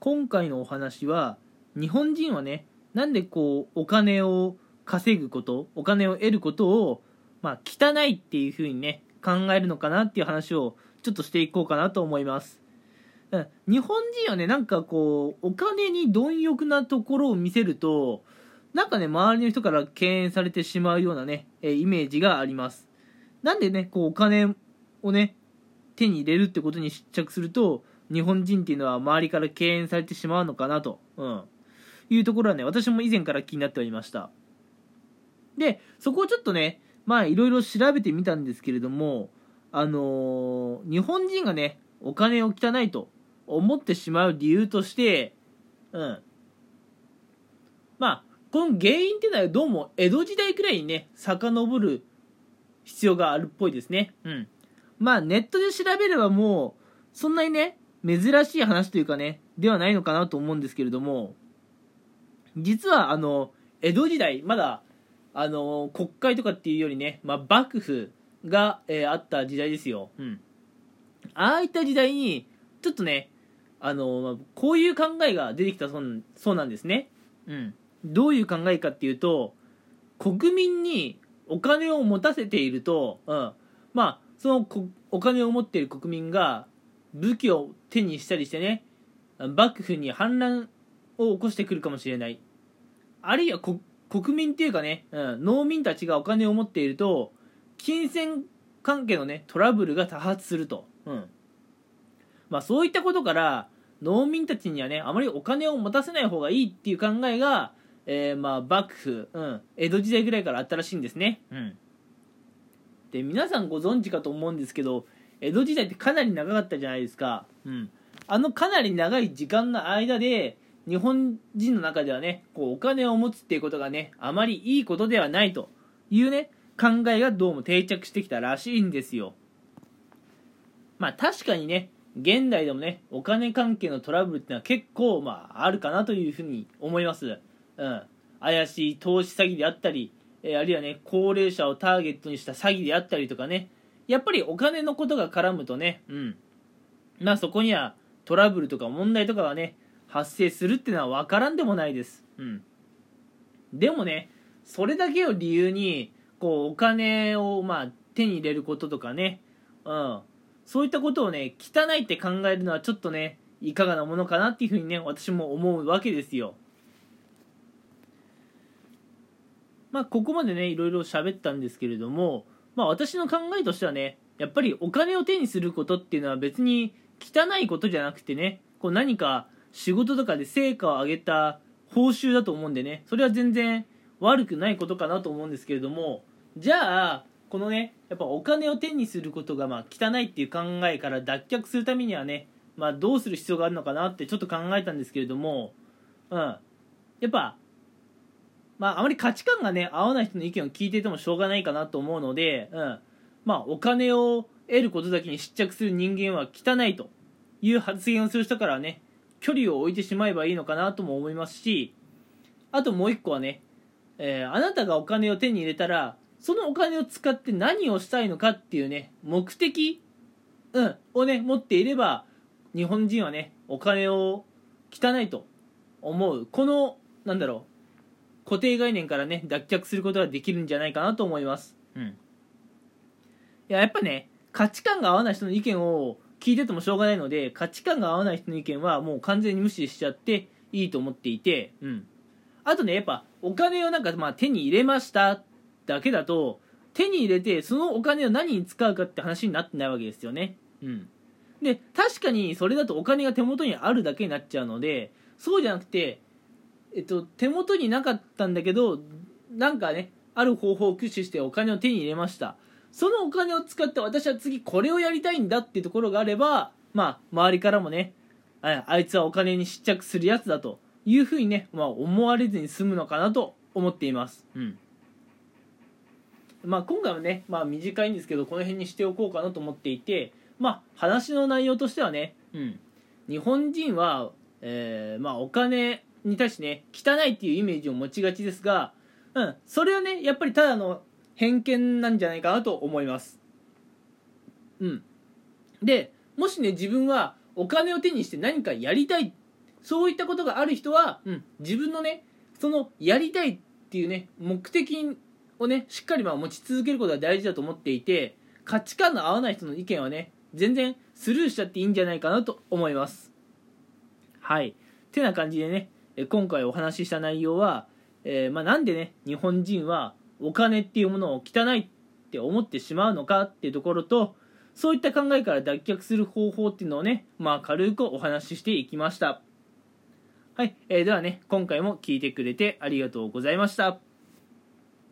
今回のお話は日本人はねなんでこうお金を稼ぐことお金を得ることをまあ汚いっていうふうにね考えるのかなっていう話をちょっとしていこうかなと思います。日本人はねなんかこうお金に貪欲なところを見せるとなんかね周りの人から敬遠されてしまうようなねイメージがあります。なんでねこうお金をね手に入れるってことに執着すると日本人っていうのは周りから敬遠されてしまうのかなと、うん、いうところはね私も以前から気になっておりました。でそこをちょっとねまあいろいろ調べてみたんですけれどもあのー、日本人がねお金を汚いと思ってしまう理由としてうん。まあこの原因っていうのはどうも江戸時代くらいにね遡る必要があるっぽいですね。うん。まあネットで調べればもうそんなにね珍しい話というかねではないのかなと思うんですけれども実はあの江戸時代まだあの国会とかっていうよりね、まあ、幕府が、えー、あった時代ですよ、うん、ああいった時代にちょっとねあのこういう考えが出てきたそうそうなんですね、うん、どういう考えかっていうと国民にお金を持たせていると、うん、まあそのお金を持っている国民が武器を手にしたりしてね幕府に反乱を起こしてくるかもしれない。あるいは国民っていうかね、うん、農民たちがお金を持っていると金銭関係のねトラブルが多発すると、うん。まあ、そういったことから農民たちにはねあまりお金を持たせない方がいいっていう考えが、えー、まあ幕府、うん、江戸時代ぐらいからあったらしいんですね、うん、で皆さんご存知かと思うんですけど江戸時代ってかなり長かったじゃないですか、うん、あのかなり長い時間の間で日本人の中ではねこうお金を持つっていうことがねあまりいいことではないというね考えがどうも定着してきたらしいんですよ。まあ確かにね現代でもねお金関係のトラブルっていうのは結構まああるかなというふうに思います。うん。怪しい投資詐欺であったり、えあるいはね高齢者をターゲットにした詐欺であったりとかねやっぱりお金のことが絡むとねうんまあそこにはトラブルとか問題とかがね発生するっていうのは分からんでもないです。うん。でもね、それだけを理由に、こう、お金を、まあ、手に入れることとかね、うん。そういったことをね、汚いって考えるのはちょっとね、いかがなものかなっていうふうにね、私も思うわけですよ。まあ、ここまでね、いろいろ喋ったんですけれども、まあ、私の考えとしてはね、やっぱりお金を手にすることっていうのは別に汚いことじゃなくてね、こう何か仕事とかで成果を上げた報酬だと思うんでねそれは全然悪くないことかなと思うんですけれどもじゃあこのねやっぱお金を手にすることがまあ汚いっていう考えから脱却するためにはね、まあ、どうする必要があるのかなってちょっと考えたんですけれども、うん、やっぱ、まあ、あまり価値観がね合わない人の意見を聞いててもしょうがないかなと思うので、うん。まあ、お金を得ることだけに執着する人間は汚いという発言をする人からね距離を置いてしまえばいいのかなとも思いますしあともう一個はね、えー、あなたがお金を手に入れたらそのお金を使って何をしたいのかっていうね目的、うん、をね持っていれば日本人はねお金を汚いと思う。このなんだろう固定概念からね脱却することができるんじゃないかなと思います、うん、いややっぱね価値観が合わない人の意見を聞いててもしょうがないので価値観が合わない人の意見はもう完全に無視しちゃっていいと思っていて、うん、あとねやっぱお金をなんかまあ手に入れましただけだと手に入れてそのお金を何に使うかって話になってないわけですよね。うん、で確かにそれだとお金が手元にあるだけになっちゃうのでそうじゃなくて、えっと、手元になかったんだけどなんかねある方法を駆使してお金を手に入れましたそのお金を使って私は次これをやりたいんだっていうところがあれば、まあ、周りからもね、あいつはお金に失着するやつだというふうにね、まあ、思われずに済むのかなと思っています。うん。まあ、今回はね、まあ、短いんですけど、この辺にしておこうかなと思っていて、まあ、話の内容としてはね、うん。日本人は、えー、まあ、お金に対してね、汚いっていうイメージを持ちがちですが、うん、それはね、やっぱりただの偏見なんじゃないかなと思います。うん。でもしね自分はお金を手にして何かやりたいそういったことがある人は、うん、自分のねそのやりたいっていうね目的をねしっかりまあ持ち続けることが大事だと思っていて価値観の合わない人の意見はね全然スルーしちゃっていいんじゃないかなと思います。はい。てな感じでね今回お話しした内容は、えー、まあ、なんでね日本人はお金っていうものを汚いって思ってしまうのかっていうところとそういった考えから脱却する方法っていうのをねまあ軽くお話ししていきました。はい、えー、ではね今回も聞いてくれてありがとうございました。